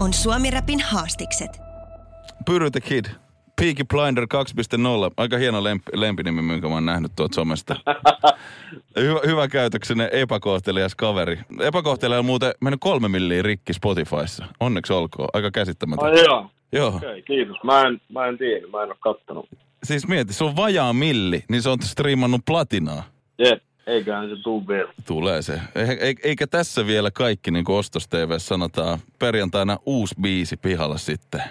On Suomi Rapin haastikset. Pyry the Kid. Peaky Blinder 2.0. Aika hieno lemp, lempinimi, minkä mä oon nähnyt tuolta somesta. hyvä, hyvä käytöksenne epäkohtelias kaveri. Epäkohtelija on muuten mennyt kolme milliä rikki Spotifyssa. Onneksi olkoon. Aika käsittämätöntä. Ai joo. Joo. Okei, okay, kiitos. Mä en, mä en tiedä, mä en ole kattonut. Siis mieti, se on vajaa milli, niin se on striimannut platinaa. Jep, eiköhän se tuu vielä. Tulee se. E- eikä tässä vielä kaikki, niin kuin Ostos TV sanotaan, perjantaina uusi biisi pihalla sitten.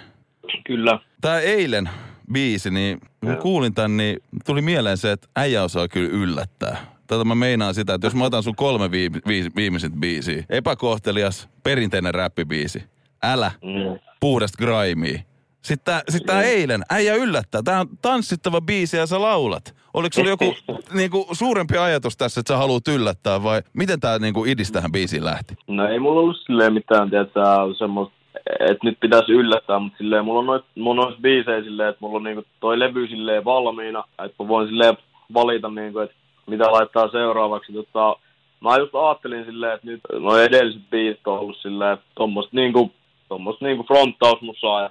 Kyllä. Tää eilen biisi, niin kun kuulin tän, niin tuli mieleen se, että äijä osaa kyllä yllättää. Tätä mä meinaan sitä, että jos mä otan sun kolme vii, vii, viimeiset biisiä. Epäkohtelias, perinteinen räppibiisi. Älä, Mm. puhdasta grimea. Sitten tää, sit tää eilen, äijä yllättää. Tää on tanssittava biisi ja sä laulat. Oliko sulla joku niinku, suurempi ajatus tässä, että sä haluat yllättää vai miten tää niinku idis tähän biisiin lähti? No ei mulla ollut silleen mitään, tiedätkö, semmoista, että nyt pitäisi yllättää, mutta silleen mulla on noit, mulla on noit biisejä silleen, että mulla on niinku toi levy silleen valmiina, että mä voin silleen valita niinku, että mitä laittaa seuraavaksi. Tota, mä just ajattelin silleen, että nyt nuo edelliset biisit on ollut silleen tommoista niinku, tommoista niinku fronttausmusaa ja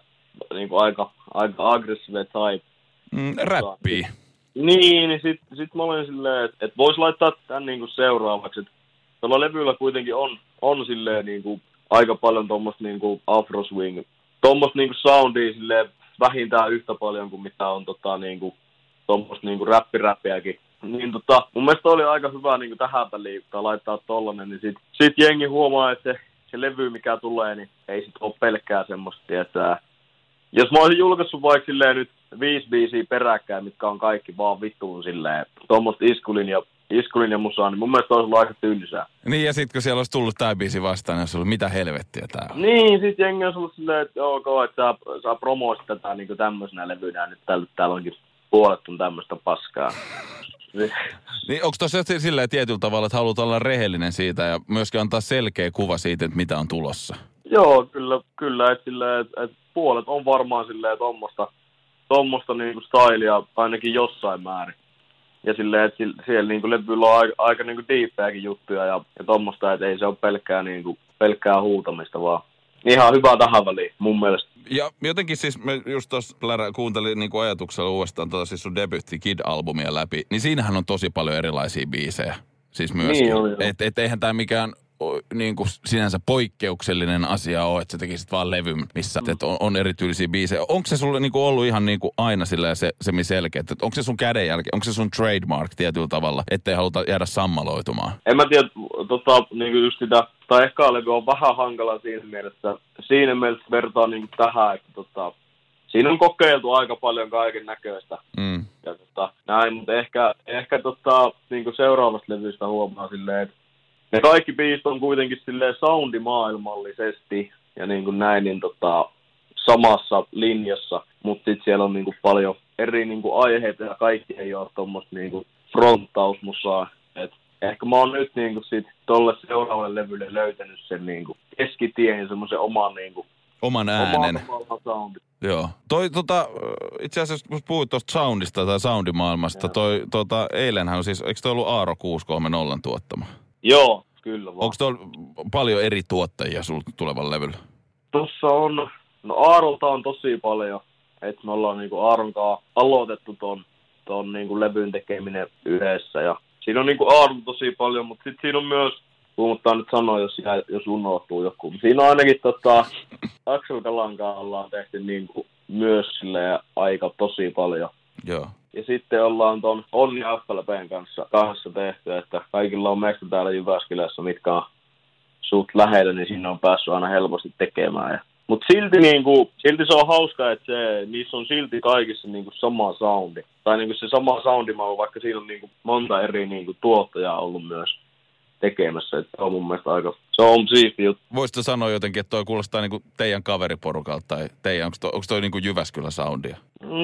niinku aika, aika aggressive type. Mm, räppii. Niin, niin sit, sit mä olin silleen, että et vois laittaa tän niinku seuraavaksi. Et Tuolla levyllä kuitenkin on, on silleen niinku aika paljon tuommoista niinku afro swing, tuommoista niinku soundia silleen vähintään yhtä paljon kuin mitä on tota niinku tuommoista niinku räppiräppiäkin. Niin tota, mun mielestä oli aika hyvä niinku tähän väliin laittaa tollanen, niin sit, sit jengi huomaa, että se, se levy mikä tulee, niin ei sit ole pelkkää semmoista, että jos mä olisin julkaissut vaikka silleen nyt viisi biisiä peräkkäin, mitkä on kaikki vaan vittuun silleen, tuommoista iskulin ja, iskulin ja musaa, niin mun mielestä olisi ollut aika tylsää. Niin ja sit kun siellä olisi tullut tää biisi vastaan, niin olisi ollut mitä helvettiä tää on. Niin, sit jengi on ollut silleen, että ok, että saa, saa promoista tätä niin tämmöisenä levynä, nyt täällä, täällä onkin puolet on tämmöistä paskaa. Niin. Onko tuossa silleen tietyllä tavalla, että haluat olla rehellinen siitä ja myöskin antaa selkeä kuva siitä, että mitä on tulossa? Joo, kyllä, kyllä että silleen, että et puolet on varmaan silleen tommosta, tommosta niinku stylia ainakin jossain määrin. Ja silleen, että siellä niinku levyllä on aika, aika niinku diippejäkin juttuja ja, ja tommosta, että ei se ole pelkkää, niinku, pelkkää huutamista, vaan ihan hyvä tähän väliin mun mielestä. Ja jotenkin siis, mä just tuossa kuuntelin niin kuin ajatuksella uudestaan tuota siis sun debutti Kid-albumia läpi, niin siinähän on tosi paljon erilaisia biisejä. Siis myöskin. Niin on, joo. et, et eihän tämä mikään niin kuin sinänsä poikkeuksellinen asia ole, että sä tekisit vaan levyn, missä mm. on, on erityylisiä biisejä. Onko se sulle niin kuin ollut ihan niin kuin aina silleen se, se selkeä, että onko se sun kädenjälki, onko se sun trademark tietyllä tavalla, ettei haluta jäädä sammaloitumaan? En mä tiedä, tota, niinku just sitä, tai ehkä levy on vähän hankala siinä mielessä, siinä mielessä vertaa niinku tähän, että tota, siinä on kokeiltu aika paljon kaiken näköistä. Mm. Ja tota, näin, mutta ehkä, ehkä tota, niinku seuraavasta levystä huomaa silleen, että ne kaikki biisit on kuitenkin silleen soundimaailmallisesti ja niin kuin näin, niin tota, samassa linjassa, mutta sitten siellä on niinku paljon eri niinku aiheita ja kaikki ei ole tuommoista niinku fronttausmusaa. Et ehkä mä oon nyt niinku sit tolle seuraavalle levylle löytänyt sen niinku keskitien ja semmoisen oman niinku Oman äänen. oman. Joo. Toi tota, itse asiassa kun puhuit tuosta soundista tai soundimaailmasta, toi tota, eilenhän on siis, eikö toi ollut Aaro 630 tuottama? Joo, kyllä vaan. Onko tuolla paljon eri tuottajia sulla tulevan levyllä? Tuossa on, no Aarolta on tosi paljon, että me ollaan niinku Aaron kanssa aloitettu ton, ton niinku levyn tekeminen yhdessä ja siinä on niinku Aaron tosi paljon, mutta sitten siinä on myös, puhuttaa nyt sanoa, jos, jää, jos unohtuu joku. Siinä on ainakin tota, Axel Kalan kanssa ollaan tehty niinku myös silleen aika tosi paljon. Joo. Ja sitten ollaan ton Onni FLPn kanssa, kanssa tehty, että kaikilla on meistä täällä Jyväskylässä, mitkä on suht lähellä, niin sinne on päässyt aina helposti tekemään. Mutta silti, niinku, silti se on hauska, että se, niissä on silti kaikissa niinku sama soundi. Tai niinku se sama soundimalli, vaikka siinä on niinku monta eri niinku tuottajaa ollut myös tekemässä. Et se on mun mielestä aika, se on siisti juttu. Voisitko sanoa jotenkin, että toi kuulostaa niinku teidän kaveriporukalta tai teidän, onko toi, onko toi niinku Jyväskylä soundia?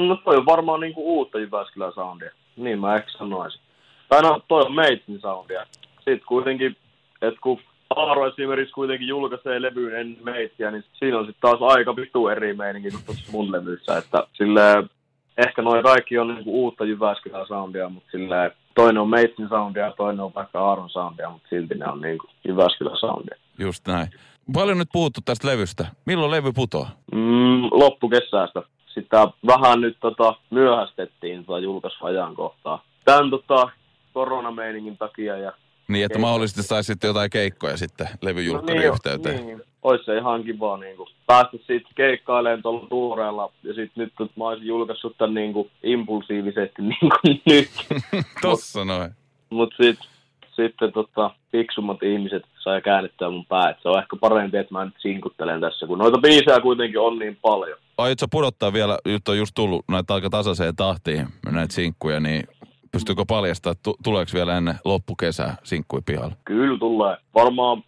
No toi on varmaan niinku uutta Jyväskylän soundia. Niin mä ehkä sanoisin. Tai no toi on Meitsin soundia. Sitten kuitenkin, että kun Aaro esimerkiksi kuitenkin julkaisee levyyn ennen meitsiä, niin siinä on sitten taas aika vittu eri meininki kuin tuossa mun levyssä. Että silleen, ehkä noin kaikki on niinku uutta Jyväskylän soundia, mutta silleen, toinen on Meitsin soundia ja toinen on vaikka Aaron soundia, mutta silti ne on niinku Jyväskylän soundia. Just näin. Paljon nyt puhuttu tästä levystä. Milloin levy putoaa? Mm, loppukesästä. Sitä vähän nyt tota, myöhästettiin tota julkaisuajankohtaa. Tämän tota, koronameiningin takia ja Niin, että Keikka. mahdollisesti saisi sitten jotain keikkoja sitten levyjulkkarin niin, yhteyteen. Niin, olisi se ihan kiva niin kuin, päästä sitten keikkailemaan tuolla tuureella. Ja sitten nyt että mä olisin julkaissut tämän niin kuin, impulsiivisesti niin kuin nyt. Tossa noin. Mutta sitten sitten tota, fiksummat ihmiset sai käännettyä mun pää. Et se on ehkä parempi, että mä nyt sinkuttelen tässä, kun noita biisejä kuitenkin on niin paljon. Aiotko pudottaa vielä, nyt on just tullut näitä aika tasaiseen tahtiin näitä sinkkuja, niin pystyykö paljastaa, tuleeko vielä ennen loppukesää sinkkui pihalle? Kyllä tulee. Varmaan,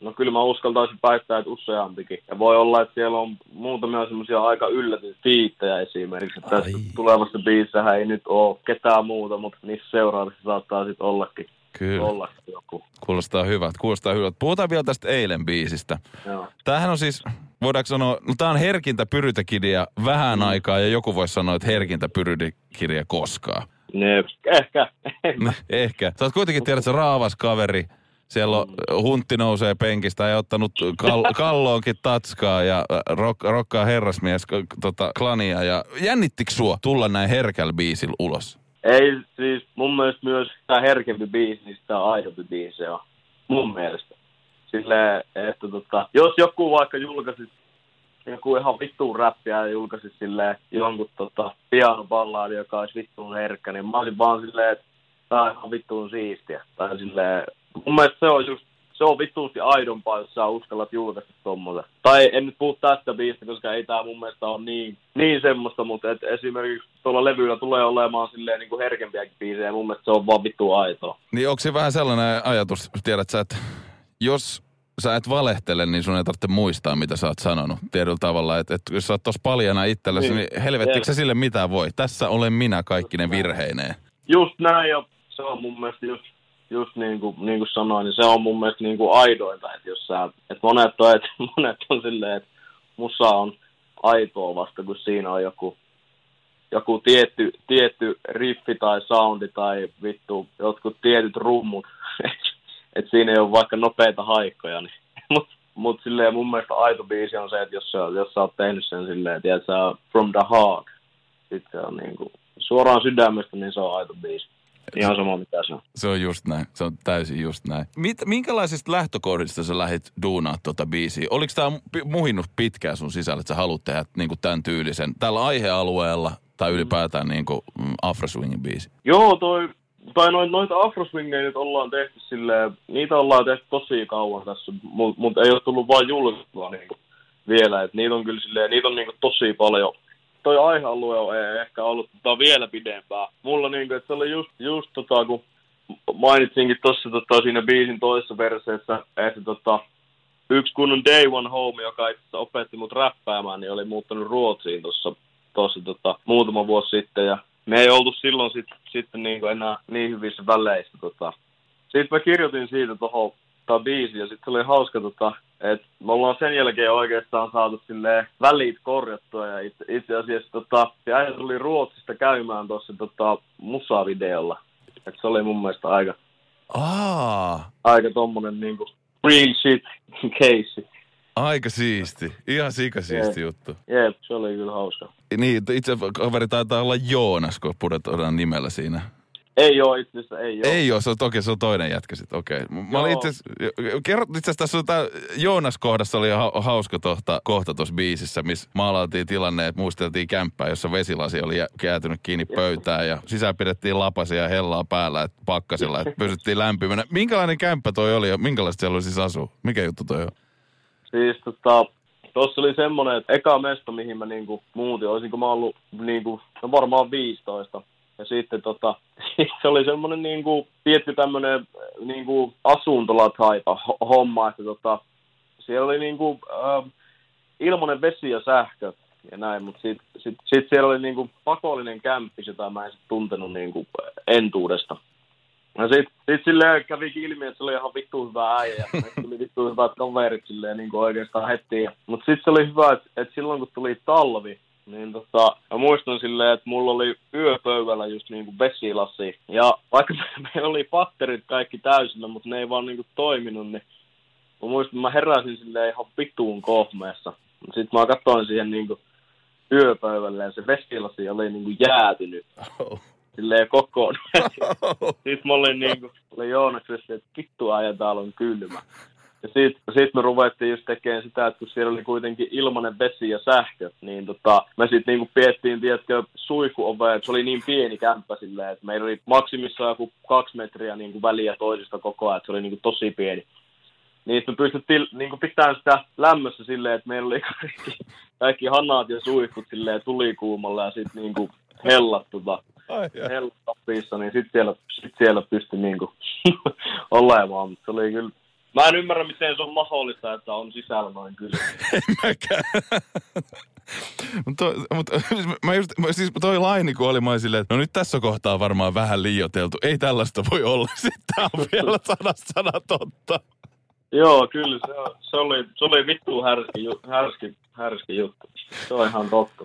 no kyllä mä uskaltaisin väittää, että useampikin. Ja voi olla, että siellä on muutamia semmoisia aika yllätysfiittejä esimerkiksi. Että tästä Ai. tulevassa biissähän ei nyt ole ketään muuta, mutta niissä seuraavissa saattaa sitten ollakin, Kyllä, ollakin joku. kuulostaa hyvältä, kuulostaa hyvältä. Puhutaan vielä tästä eilen biisistä. Joo. Tämähän on siis, voidaanko sanoa, no tää on herkintä pyrytäkirja vähän Mm. aikaa ja joku voisi sanoa, että herkintä pyrytäkirja koskaan. Ne, ehkä. Ehkä. Sä oot kuitenkin tiedät, se raavas kaveri. Siellä on, huntti nousee penkistä ja ottanut kal- kalloonkin tatskaa ja äh, rock, rokkaa herrasmies tota, klania. Ja jännittikö sua tulla näin herkällä biisillä ulos? Ei siis mun mielestä myös tämä herkempi biisi, niin sitä aidompi biisi on. Mun mielestä. Silleen, että tota, jos joku vaikka julkaisi joku ihan vittuun räppiä ja julkaisi silleen jonkun tota, pianoballaadi, joka olisi vittuun herkkä, niin mä olisin vaan silleen, että tää on ihan vittuun siistiä. Tai silleen, mun mielestä se on just se on vittuusti aidompaa, jos sä uskallat julkaista tommosen. Tai en nyt puhu tästä biisistä, koska ei tää mun mielestä ole niin, niin semmoista, mutta et esimerkiksi tuolla levyllä tulee olemaan silleen niin kuin herkempiäkin biisejä, ja mun mielestä se on vaan vittu aitoa. Niin onko se vähän sellainen ajatus, tiedät sä, että jos sä et valehtele, niin sun ei tarvitse muistaa, mitä sä oot sanonut tietyllä tavalla. Että, että jos sä oot tossa paljana itsellesi, niin, Niin. helvettikö sä sille mitä voi? Tässä olen minä kaikkinen virheineen. Just näin, ja se on mun mielestä just, just niin kuin, niin kuin sanoin, niin se on mun mielestä niin kuin aidointa, että jos sä, että monet on, että monet on silleen, että musa on aitoa vasta, kun siinä on joku, joku tietty, tietty riffi tai soundi tai vittu jotkut tietyt rummut, että siinä ei ole vaikka nopeita haikkoja, niin, mutta mut silleen mun mielestä aito biisi on se, että jos sä, jos sä oot tehnyt sen silleen, että sä from the heart, sitten se on niinku, suoraan sydämestä, niin se on aito biisi. Ihan sama mitä se on. Se on just näin. Se on täysin just näin. Mit, minkälaisista lähtökohdista sä lähit duunaa tuota biisiä? Oliko tämä muhinnut pitkään sun sisällä, että sä haluat tehdä niinku tämän tyylisen tällä aihealueella tai ylipäätään niinku mm, Afroswingin biisi? Joo, toi, tai noin, noita afroswingeja nyt ollaan tehty silleen, niitä ollaan tehty tosi kauan tässä, mutta mut ei ole tullut vain julkaistua niinku vielä, että niitä on kyllä silleen, niitä on niinku tosi paljon. Toi aihealue on e- ehkä ollut tota vielä pidempää. Mulla niinku, että se oli just, just tota, kun mainitsinkin tuossa tota, siinä biisin toisessa verseessä, että tota, yksi kunnon Day One Home, joka itse opetti mut räppäämään, niin oli muuttanut Ruotsiin tuossa tota, muutama vuosi sitten. Ja me ei oltu silloin sit, sitten niin enää niin hyvissä väleissä. Tota. Sitten mä kirjoitin siitä tuohon tää biisi ja sitten oli hauska, tota, että me ollaan sen jälkeen oikeastaan saatu silleen välit korjattua ja itse, itse asiassa tota, se äijä tuli Ruotsista käymään tuossa tota, musavideolla. Et se oli mun mielestä aika, Aa, aika tommonen niinku real shit case. Aika siisti. Ihan sikasiisti Jep. juttu. Jep, se oli kyllä hauska. Niin, itse kaveri taitaa olla Joonas, kun pudotetaan nimellä siinä. Ei oo itse asiassa, ei oo. Ei ole, se on toki se on toinen jätkä sitten, okei. Okay. Mä olin itse kerrot itse asiassa tässä on tää Joonas-kohdassa oli ha- hauska tohta, kohta tuossa biisissä, missä maalaaltiin tilanne, että muisteltiin kämppää, jossa vesilasi oli jä- jäätynyt kiinni pöytään ja sisään pidettiin lapasia ja hellaa päällä, että pakkasilla, että pysyttiin lämpimänä. Minkälainen kämppä toi oli ja minkälaista siellä oli siis asu? Mikä juttu toi on? Siis tota, tossa oli semmonen, että eka mesta, mihin mä niinku muutin, olisinko mä ollut niinku, no varmaan 15. Ja sitten tota, se oli semmoinen niinku, tietty tämmöinen niinku asuntolathaipa homma, että tota, siellä oli niinku, äh, ilmanen vesi ja sähkö ja näin, mutta sitten sit, sit siellä oli niinku pakollinen kämppis, jota mä en sit tuntenut niinku entuudesta. No sit, sit silleen kävi ilmi, että se oli ihan vittu hyvä äijä ja tuli vittu hyvät kaverit silleen niin kuin oikeastaan heti. Mutta sitten se oli hyvä, että, että silloin kun tuli talvi, niin tota, mä muistan silleen, että mulla oli yöpöydällä just niinku vesilasi. Ja vaikka meillä oli patterit kaikki täysillä, mutta ne ei vaan niinku toiminut, niin mä muistan, että mä heräsin silleen ihan vituun kohmeessa. Sitten mä katsoin siihen niinku yöpöydälle ja se vesilasi oli niinku jäätynyt. Oh silleen kokoon. sitten mä olin niinku, olin Joonaksessa, että vittu ajan täällä on kylmä. Ja sitten sit me ruvettiin just tekemään sitä, että kun siellä oli kuitenkin ilmanen vesi ja sähkö, niin tota, me sitten niinku piettiin, tiedätkö, suihkuove, se oli niin pieni kämppä silleen, että meillä oli maksimissaan joku kaksi metriä niinku väliä toisista koko ajan, että se oli niinku tosi pieni. Niin me pystyttiin niinku pitämään sitä lämmössä silleen, että meillä oli kaikki, kaikki hanat ja suihkut silleen tulikuumalla ja sitten niinku hellat tota, helpottapissa, niin sitten siellä, sit siellä pystyi niinku olemaan, mutta se oli kyllä Mä en ymmärrä, miten se on mahdollista, että on sisällä noin kyllä. en mäkään. mutta mut, mä just, mä, siis toi laini, kun oli mä silleen, että no nyt tässä kohtaa varmaan vähän liioteltu. Ei tällaista voi olla. Sitten on vielä sanasta sana totta. Joo, kyllä. Se, se, oli, se oli vittu härski, härski, härski juttu. Se on ihan totta.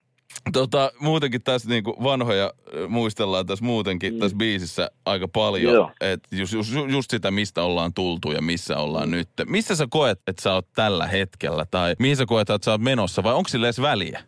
Tota, muutenkin tässä niinku vanhoja muistellaan tässä muutenkin mm. tässä biisissä aika paljon. että just, just, just, sitä, mistä ollaan tultu ja missä ollaan nyt. Missä sä koet, että sä oot tällä hetkellä? Tai mihin sä koet, että sä oot menossa? Vai onko sille edes väliä?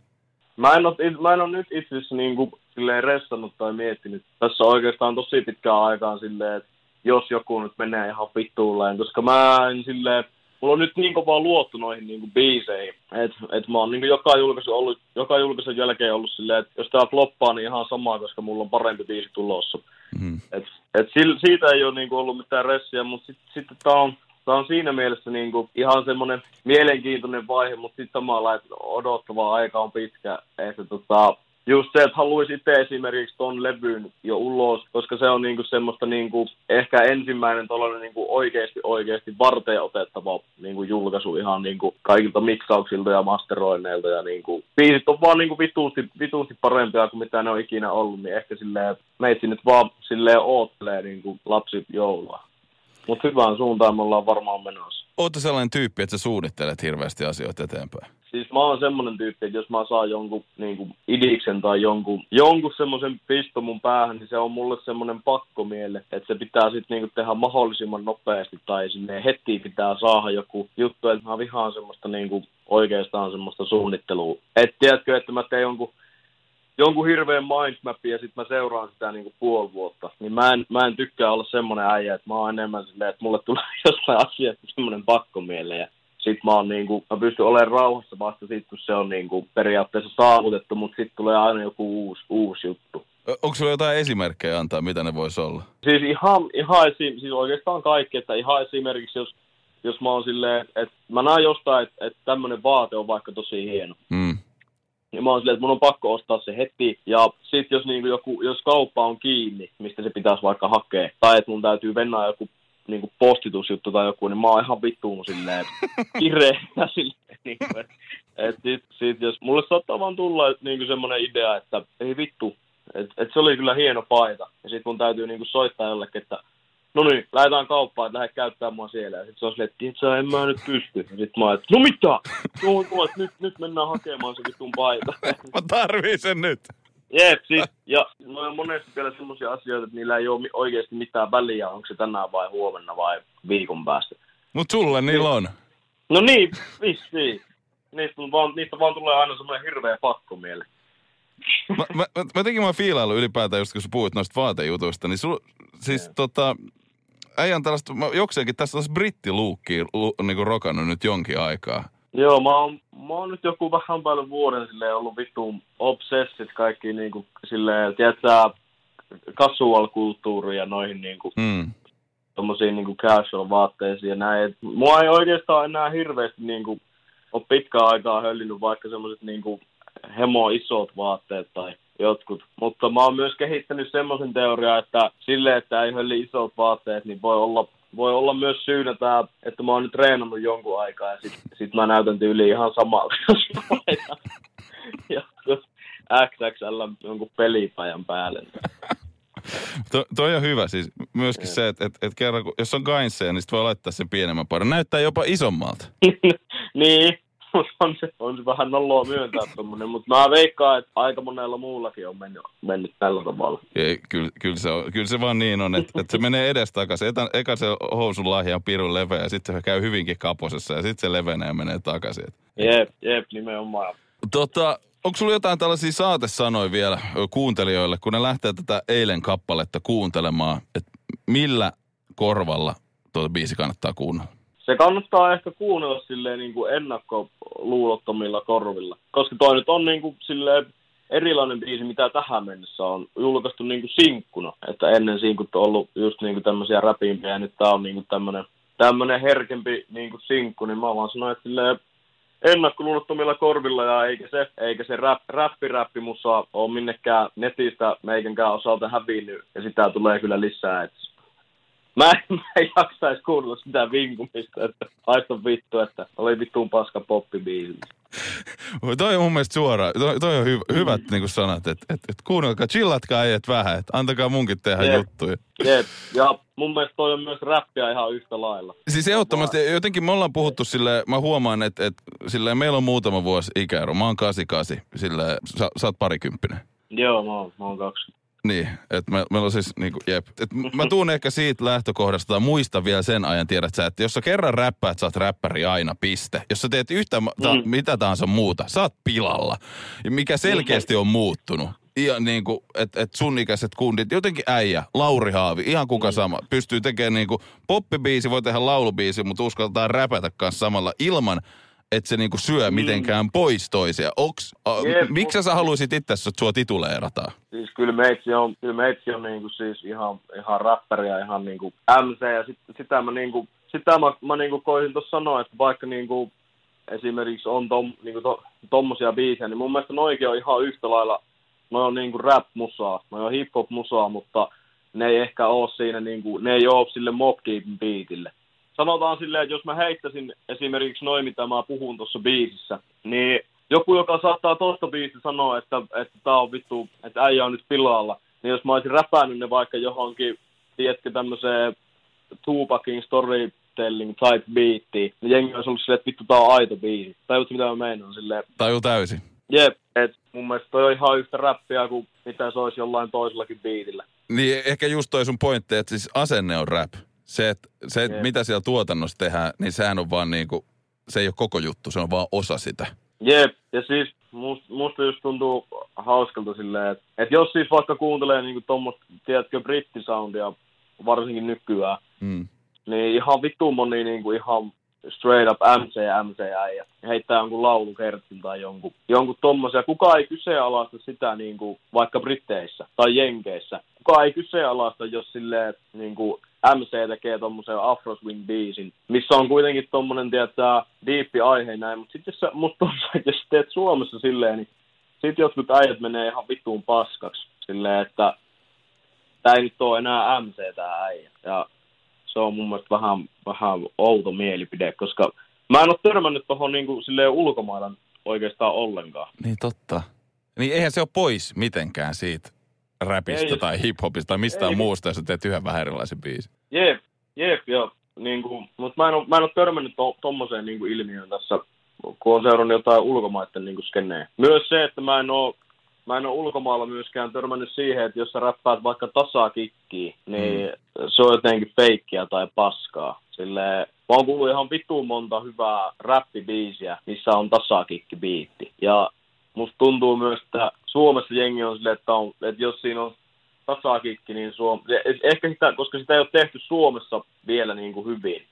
Mä en ole, mä en ole nyt itse asiassa niinku, silleen restannut tai miettinyt. Tässä oikeastaan tosi pitkään aikaan silleen, että jos joku nyt menee ihan vittuulleen, koska mä en silleen, mulla on nyt niin kovaa luottu noihin niin biiseihin, että et mä oon niin joka julkaisu ollut, joka julkaisun jälkeen ollut silleen, että jos tää floppaa, niin ihan sama, koska mulla on parempi biisi tulossa. Mm-hmm. Et, et siitä ei ole niin ollut mitään ressiä, mutta sitten sit, tää on, tää on siinä mielessä niin kuin ihan semmoinen mielenkiintoinen vaihe, mutta sitten samalla, että odottava aika on pitkä, että tota, just se, että haluaisi itse esimerkiksi ton levyn jo ulos, koska se on niinku semmoista niinku, ehkä ensimmäinen tollainen niinku oikeasti oikeasti varteen otettava niinku julkaisu ihan niinku kaikilta miksauksilta ja masteroinneilta ja niinku, biisit on vaan niinku vituusti, vituusti parempia kuin mitä ne on ikinä ollut, niin ehkä silleen, meitsi nyt vaan silleen oottelee niinku lapsi joulua. Mutta hyvään suuntaan me ollaan varmaan menossa. Oletko sellainen tyyppi, että sä suunnittelet hirveästi asioita eteenpäin? Siis mä oon semmoinen tyyppi, että jos mä saan jonkun niin kuin idiksen tai jonkun, jonkun semmoisen pisto mun päähän, niin se on mulle semmoinen pakkomiele, että se pitää sitten niin tehdä mahdollisimman nopeasti tai sinne heti pitää saada joku juttu, että mä vihaan semmoista niin kuin oikeastaan semmoista suunnittelua. Et tiedätkö, että mä teen jonkun jonkun hirveän mindmapin ja sitten mä seuraan sitä niinku puoli vuotta. Niin mä en, mä en tykkää olla semmoinen äijä, että mä oon enemmän silleen, että mulle tulee jostain asiasta semmoinen pakkomiele ja sit mä, oon niinku, mä pystyn olemaan rauhassa vasta sit, kun se on niinku periaatteessa saavutettu, mutta sitten tulee aina joku uusi, uusi juttu. Onko sulla jotain esimerkkejä antaa, mitä ne voisi olla? Siis ihan, ihan esim, siis oikeastaan kaikki, että ihan esimerkiksi jos, jos mä oon silleen, että mä näen jostain, että, että tämmöinen vaate on vaikka tosi hieno. Mm. Ja mä oon silleen, että mun on pakko ostaa se heti. Ja sit jos, niinku joku, jos kauppa on kiinni, mistä se pitäisi vaikka hakea, tai että mun täytyy mennä joku niinku postitusjuttu tai joku, niin mä oon ihan vittuun silleen kireä silleen. Niinku, et, et sit, sit, jos mulle saattaa vaan tulla niinku semmoinen idea, että ei vittu, Et, et se oli kyllä hieno paita. Ja sitten mun täytyy niinku soittaa jollekin, että no niin, lähdetään kauppaan, että lähde käyttämään mua siellä. Ja sitten se on silleen, että sä en mä nyt pysty. Ja sitten mä että no mitä? No, no että nyt, nyt mennään hakemaan se vitun paita. Mä tarviin sen nyt. Jep, siis, ja no on monesti vielä semmoisia asioita, että niillä ei ole oikeasti mitään väliä, onko se tänään vai huomenna vai viikon päästä. Mut sulle niillä on. No niin, vissiin. Niistä, on vaan, niistä vaan tulee aina semmoinen hirveä pakkomieli. Mä, mä, mä, mä jotenkin mä oon fiilailu ylipäätään, just kun sä puhuit noista vaatejutuista, niin sul, siis tota, äijän tällaista, mä jokseenkin tässä tällaista brittiluukkiin lu, niinku rokannut nyt jonkin aikaa. Joo, mä oon, mä oon nyt joku vähän päälle vuoden silleen ollut vittu obsessit kaikki niinku silleen, tiedätkö, casual-kulttuuriin ja noihin niinku Mm. tommosiin niinku casual vaatteisiin ja näin. Et mua ei oikeastaan enää hirveästi niinku ole pitkään aikaa höllinyt vaikka semmoiset niinku hemo isot vaatteet tai jotkut. Mutta mä oon myös kehittänyt semmoisen teorian, että sille, että ei hölli isot vaatteet, niin voi olla, voi olla myös syynä tää, että mä oon nyt treenannut jonkun aikaa ja sit, sit mä näytän tyyliin ihan samalta, jos mä XXL jonkun pelipajan päälle. To, toi on hyvä siis. Myöskin se, että et, et kerran, kun, jos on gainseja, niin sit voi laittaa sen pienemmän paidan. Näyttää jopa isommalta. niin, mutta on se, on se vähän noloa myöntää tommonen, mutta mä veikkaan, että aika monella muullakin on mennyt, mennyt tällä tavalla. Ei, kyllä, kyllä, se on, kyllä se vaan niin on, että, että se menee edestakaisin. Eka, se housun lahja on pirun leveä ja sitten se käy hyvinkin kaposessa ja sitten se levenee ja menee takaisin. Jep, jep, nimenomaan. Tota, onko sulla jotain tällaisia saatesanoja vielä kuuntelijoille, kun ne lähtee tätä eilen kappaletta kuuntelemaan, että millä korvalla tuota biisi kannattaa kuunnella? Se kannattaa ehkä kuunnella silleen niin kuin ennakkoluulottomilla korvilla. Koska toi nyt on niin kuin silleen erilainen biisi, mitä tähän mennessä on julkaistu niin kuin sinkkuna. Että ennen sinkut on ollut just niin kuin tämmöisiä räpimpiä ja nyt tää on niin kuin tämmönen, tämmönen herkempi niin kuin sinkku, niin mä vaan sanoin, että silleen ennakkoluulottomilla korvilla ja eikä se, eikä se rap, räppi musa ole minnekään netistä meikänkään osalta hävinnyt ja sitä tulee kyllä lisää. Et Mä en, mä en jaksaisi kuunnella sitä vinkumista, että haista vittu, että oli vittuun paska poppibiisi. Toi on mun mielestä suoraan, toi, toi on hy, hyvät niin kuin sanat, että et, et kuunnelkaa, chillatkaa äijät vähän, että antakaa munkin tehdä Jep. juttuja. Jep, ja mun mielestä toi on myös räppiä ihan yhtä lailla. Siis ehdottomasti, jotenkin me ollaan puhuttu sille, mä huomaan, että, että silleen, meillä on muutama vuosi ikäero. Mä oon 88, silleen, sä, sä oot parikymppinen. Joo, mä oon, mä oon kaksi. Niin, että me, meillä on siis niinku, jep. Et mä tuun ehkä siitä lähtökohdasta, tai muista vielä sen ajan, tiedät sä, että jos sä kerran räppäät, sä oot räppäri aina, piste. Jos sä teet yhtä, ma- ta- Mm. mitä tahansa muuta, sä oot pilalla. Ja mikä selkeästi on muuttunut. Ihan niin kuin, että et sun ikäiset kundit, jotenkin äijä, Lauri Haavi, ihan kuka sama, pystyy tekemään niin kuin, poppibiisi, voi tehdä laulubiisi, mutta uskaltaa räpätä kanssa samalla ilman, että se niinku syö mitenkään pois toisia. Onks, a, Jep. miksi sä haluaisit itse, että sua tituleerataan? Siis kyllä meitsi on, kyllä meitsi on niinku siis ihan, ihan räppäri ja ihan niinku MC ja sit, sitä mä niinku, sitä mä, mä niinku koisin tuossa sanoa, että vaikka niinku esimerkiksi on tom, niinku to, tommosia biisejä, niin mun mielestä noikin on ihan yhtä lailla, noi on niinku rap-musaa, noi on hip-hop-musaa, mutta ne ei ehkä oo siinä niinku, ne ei oo sille Mob biitille. Sanotaan silleen, että jos mä heittäisin esimerkiksi noin, mitä mä puhun tuossa biisissä, niin joku, joka saattaa tosta biisistä sanoa, että, että tää on vittu, että äijä on nyt pilalla, niin jos mä olisin räpännyt ne vaikka johonkin, tiedätkö, tämmöiseen Tupakin storytelling type beattiin, niin jengi olisi ollut silleen, että vittu tää on aito biisi. Tajutko mitä mä meinaan silleen? Taju täysin. Jep, et mun mielestä toi on ihan yhtä räppiä kuin mitä se olisi jollain toisellakin biitillä. Niin ehkä just toi sun pointti, että siis asenne on rap. Se, että se, et mitä siellä tuotannossa tehdään, niin sehän on vaan niinku, se ei ole koko juttu, se on vaan osa sitä. Jep, ja siis must, musta just tuntuu hauskalta silleen, että et jos siis vaikka kuuntelee niinku tommoista, tiedätkö, brittisoundia, varsinkin nykyään, Mm. niin ihan vittu moni niinku ihan straight up MC MC ja heittää jonkun laulukertsin tai jonkun, jonkun tommosia. Kuka ei kyseenalaista sitä niinku vaikka Britteissä tai Jenkeissä. Kuka ei kyseenalaista, jos silleen niinku MC tekee tommosen Afro Swing biisin, missä on kuitenkin tommonen, tietää, diippi aihe näin, mutta sitten jos sä, jos teet Suomessa silleen, niin sit jotkut äijät menee ihan vittuun paskaksi. Silleen, että tää ei nyt oo enää MC tää äijä. Ja se on mun mielestä vähän, vähän outo mielipide, koska mä en ole törmännyt tohon niinku silleen ulkomailla oikeastaan ollenkaan. Niin totta. Niin eihän se ole pois mitenkään siitä räpistä Ei. tai hiphopista tai mistään Ei. muusta, jos teet yhden vähän erilaisen biisin. Jep, jep, joo. Niin kuin, mutta mä en ole, mä en ole törmännyt to, tommoseen niin kuin ilmiöön tässä, kun on seurannut jotain ulkomaiden niin kuin skenejä. Myös se, että mä en ole, mä en ole ulkomailla myöskään törmännyt siihen, että jos sä räppäät vaikka tasakikkiä, niin mm. se on jotenkin feikkiä tai paskaa. Silleen, mä oon kuullut ihan vittuun monta hyvää räppibiisiä, missä on tasakikkibiitti. Ja musta tuntuu myös, että Suomessa jengi on silleen, että, on, että jos siinä on tasakikki, niin Suom... eh- ehkä sitä, koska sitä ei ole tehty Suomessa vielä niin kuin hyvin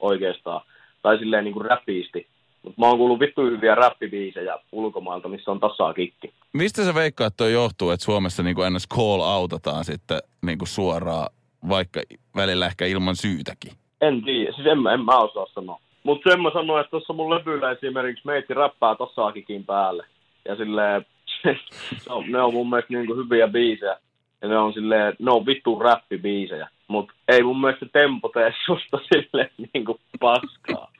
oikeastaan, tai silleen niin kuin räpiisti. Mutta mä oon kuullut vittu hyviä räppibiisejä ulkomailta, missä on tasakikki. Mistä sä veikkaat, että toi johtuu, että Suomessa niin kuin ns. call outataan sitten niin kuin suoraan, vaikka välillä ehkä ilman syytäkin? En tiedä, siis en, mä- en mä osaa sanoa. Mutta sen mä sanoin, että tuossa mun levyllä esimerkiksi meitsi räppää tasaakikin päälle. Ja silleen, on, ne on mun mielestä niinku hyviä biisejä. Ja ne on silleen, ne on vittu räppibiisejä. Mut ei mun mielestä tempo tee susta silleen niinku paskaa.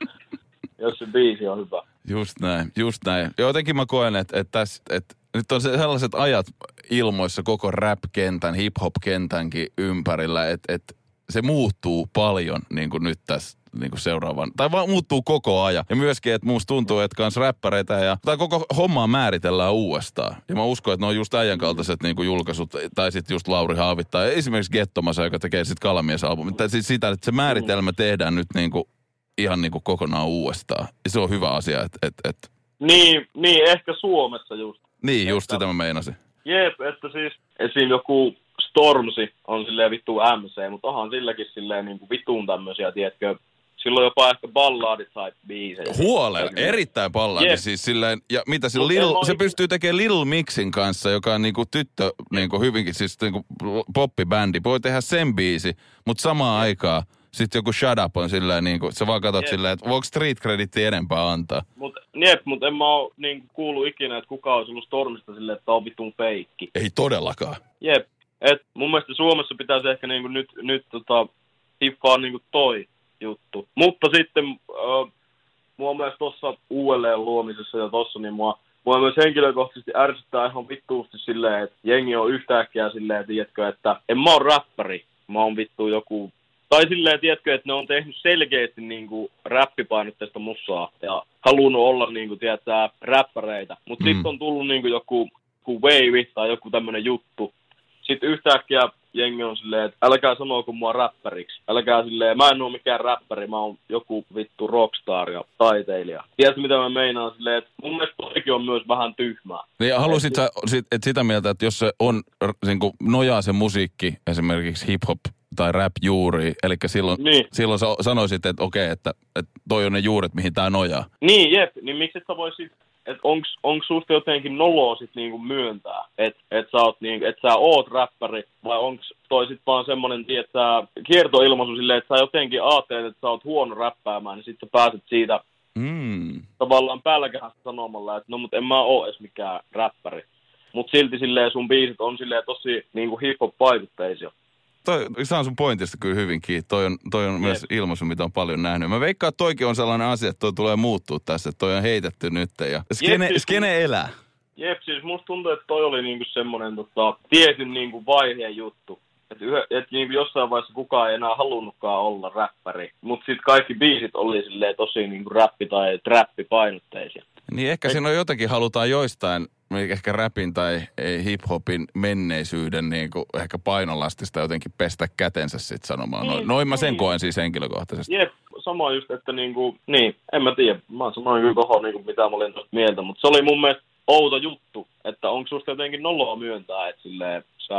jos se biisi on hyvä. Just näin, just näin. Jotenkin mä koen, että, että, tässä, että nyt on se sellaiset ajat ilmoissa koko rap-kentän, hip-hop-kentänkin ympärillä, että, että se muuttuu paljon niin kuin nyt tässä niin kuin seuraavan, tai vaan muuttuu koko ajan. Ja myöskin, että musta tuntuu, että kans räppäreitä ja, tai koko hommaa määritellään uudestaan. Ja mä uskon, että ne on just äijän kaltaiset niin kuin julkaisut, tai sitten just Lauri Haavit, tai esimerkiksi Gettomasa, joka tekee sitten Kalamies-albumit. Tai siis sitä, että se määritelmä tehdään nyt niin kuin, ihan niin kuin kokonaan uudestaan. Ja se on hyvä asia, että, että, että Niin, niin, ehkä Suomessa just. niin, just sitä mä meinasin. Jep, että siis esim. joku Stormsi on silleen vittu MC, mutta onhan silläkin silleen niinku vittuun tämmöisiä, tiedätkö, silloin jopa ehkä ballaadit tai biisejä. Huolella, erittäin pallaadi Jep. siis silleen, ja mitä sillä Lil, se pystyy tekemään Lil Mixin kanssa, joka on niinku tyttö niinku hyvinkin siis niinku poppibändi. Voi tehdä sen biisi, mutta samaan aikaan sitten joku Shut Up on silleen niinku, sä vaan katsot Jep. silleen, että voiko street creditti enempää antaa. Mut, jep, mutta en mä oo niinku kuullut ikinä, että kukaan olisi ollut Stormista silleen, että on vittun feikki. Ei todellakaan. Jep, et mun mielestä Suomessa pitäisi ehkä niinku nyt, nyt tota, hiffaa niinku toi juttu. Mutta sitten äh, mua myös tuossa uudelleen luomisessa ja tossa, niin mua, mua myös henkilökohtaisesti ärsyttää ihan vittuusti silleen, että jengi on yhtäkkiä silleen, tiedätkö, että en mä oon räppäri, mä oon vittu joku tai silleen, tiedätkö, että ne on tehnyt selkeästi niinku räppipainotteista musaa ja halunnut olla niinku, tiedätkö, räppäreitä. Mutta Mm. sitten on tullut niinku joku, joku wave tai joku tämmönen juttu. Sitten yhtäkkiä jengi on silleen, että älkää sanoko mua räppäriksi. Älkää silleen, mä en oo mikään räppäri, mä oon joku vittu rockstar ja taiteilija. Tiedätkö mitä mä meinaan silleen, että mun mielestä toikin on myös vähän tyhmää. Niin halusit sä sit, et sitä mieltä, että jos se on r- niinku, nojaa se musiikki, esimerkiksi hip-hop tai rap juuri, eli silloin, Niin. silloin sä sanoisit, että okei, että, että toi on ne juuret, mihin tää nojaa. Niin, jep, niin miksi sä vois sit, että onks, onks susta jotenkin noloa sit niinku myöntää, että et sä, oot niinku, et sä oot räppäri, vai onks toi sit vaan semmonen, että kiertoilmaisu silleen, että sä jotenkin ajattelet, että sä oot huono räppäämään, niin sit sä pääset siitä Mm. tavallaan pälkähästä sanomalla, että no mut en mä oo edes mikään räppäri. Mut silti silleen sun biisit on silleen tosi niinku hip-hop-vaikutteisia. Toi, saan sun pointista kyllä hyvin kiinni. Toi on, toi on myös ilmaisu, mitä on paljon nähnyt. Mä veikkaan, että toikin on sellainen asia, että toi tulee muuttua tässä. Että toi on heitetty nyt ja skene, siis- skene elää. Jep, siis musta tuntuu, että toi oli niinku semmonen tota, tietyn niinku vaiheen juttu. Että et niinku jossain vaiheessa kukaan ei enää halunnutkaan olla räppäri. Mut sit kaikki biisit oli silleen tosi niinku räppi- tai trappipainotteisia. Niin ehkä siinä on jotakin, halutaan joistain, ehkä rapin tai ei, hip-hopin menneisyyden niin kuin ehkä painolastista jotenkin pestä kätensä sitten sanomaan. Noin, Niin, noin mä sen niin. koen siis henkilökohtaisesti. Jep, sama just, että niinku, niin, en mä tiedä. Mä sanoin kyllä tohon niinku, mitä mä olin tosta mieltä, mutta se oli mun mielestä outo juttu, että onko susta jotenkin noloa myöntää, että silleen, sä,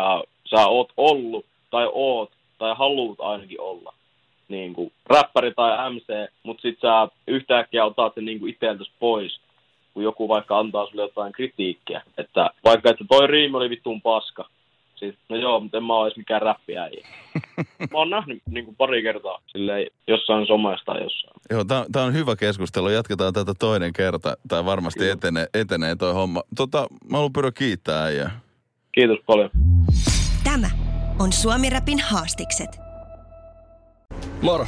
sä oot ollut, tai oot, tai haluut ainakin olla niin kuin räppäri tai MC, mutta sit sä yhtäkkiä otat sen niin kuin itseltäs pois, kun joku vaikka antaa sulle jotain kritiikkiä. Että vaikka, että toi riimi oli vittuun paska. Siis, no joo, mutta en mä oo edes mikään räppiäijä. Mä oon nähnyt niin kuin pari kertaa silleen, jossain somesta tai jossain. Joo, tää, on hyvä keskustelu. Jatketaan tätä toinen kerta. Tämä varmasti etenee, etenee toi homma. Tota, mä haluan pyydä kiittää äijää. Kiitos paljon. Tämä on Suomi Rapin haastikset. Moro,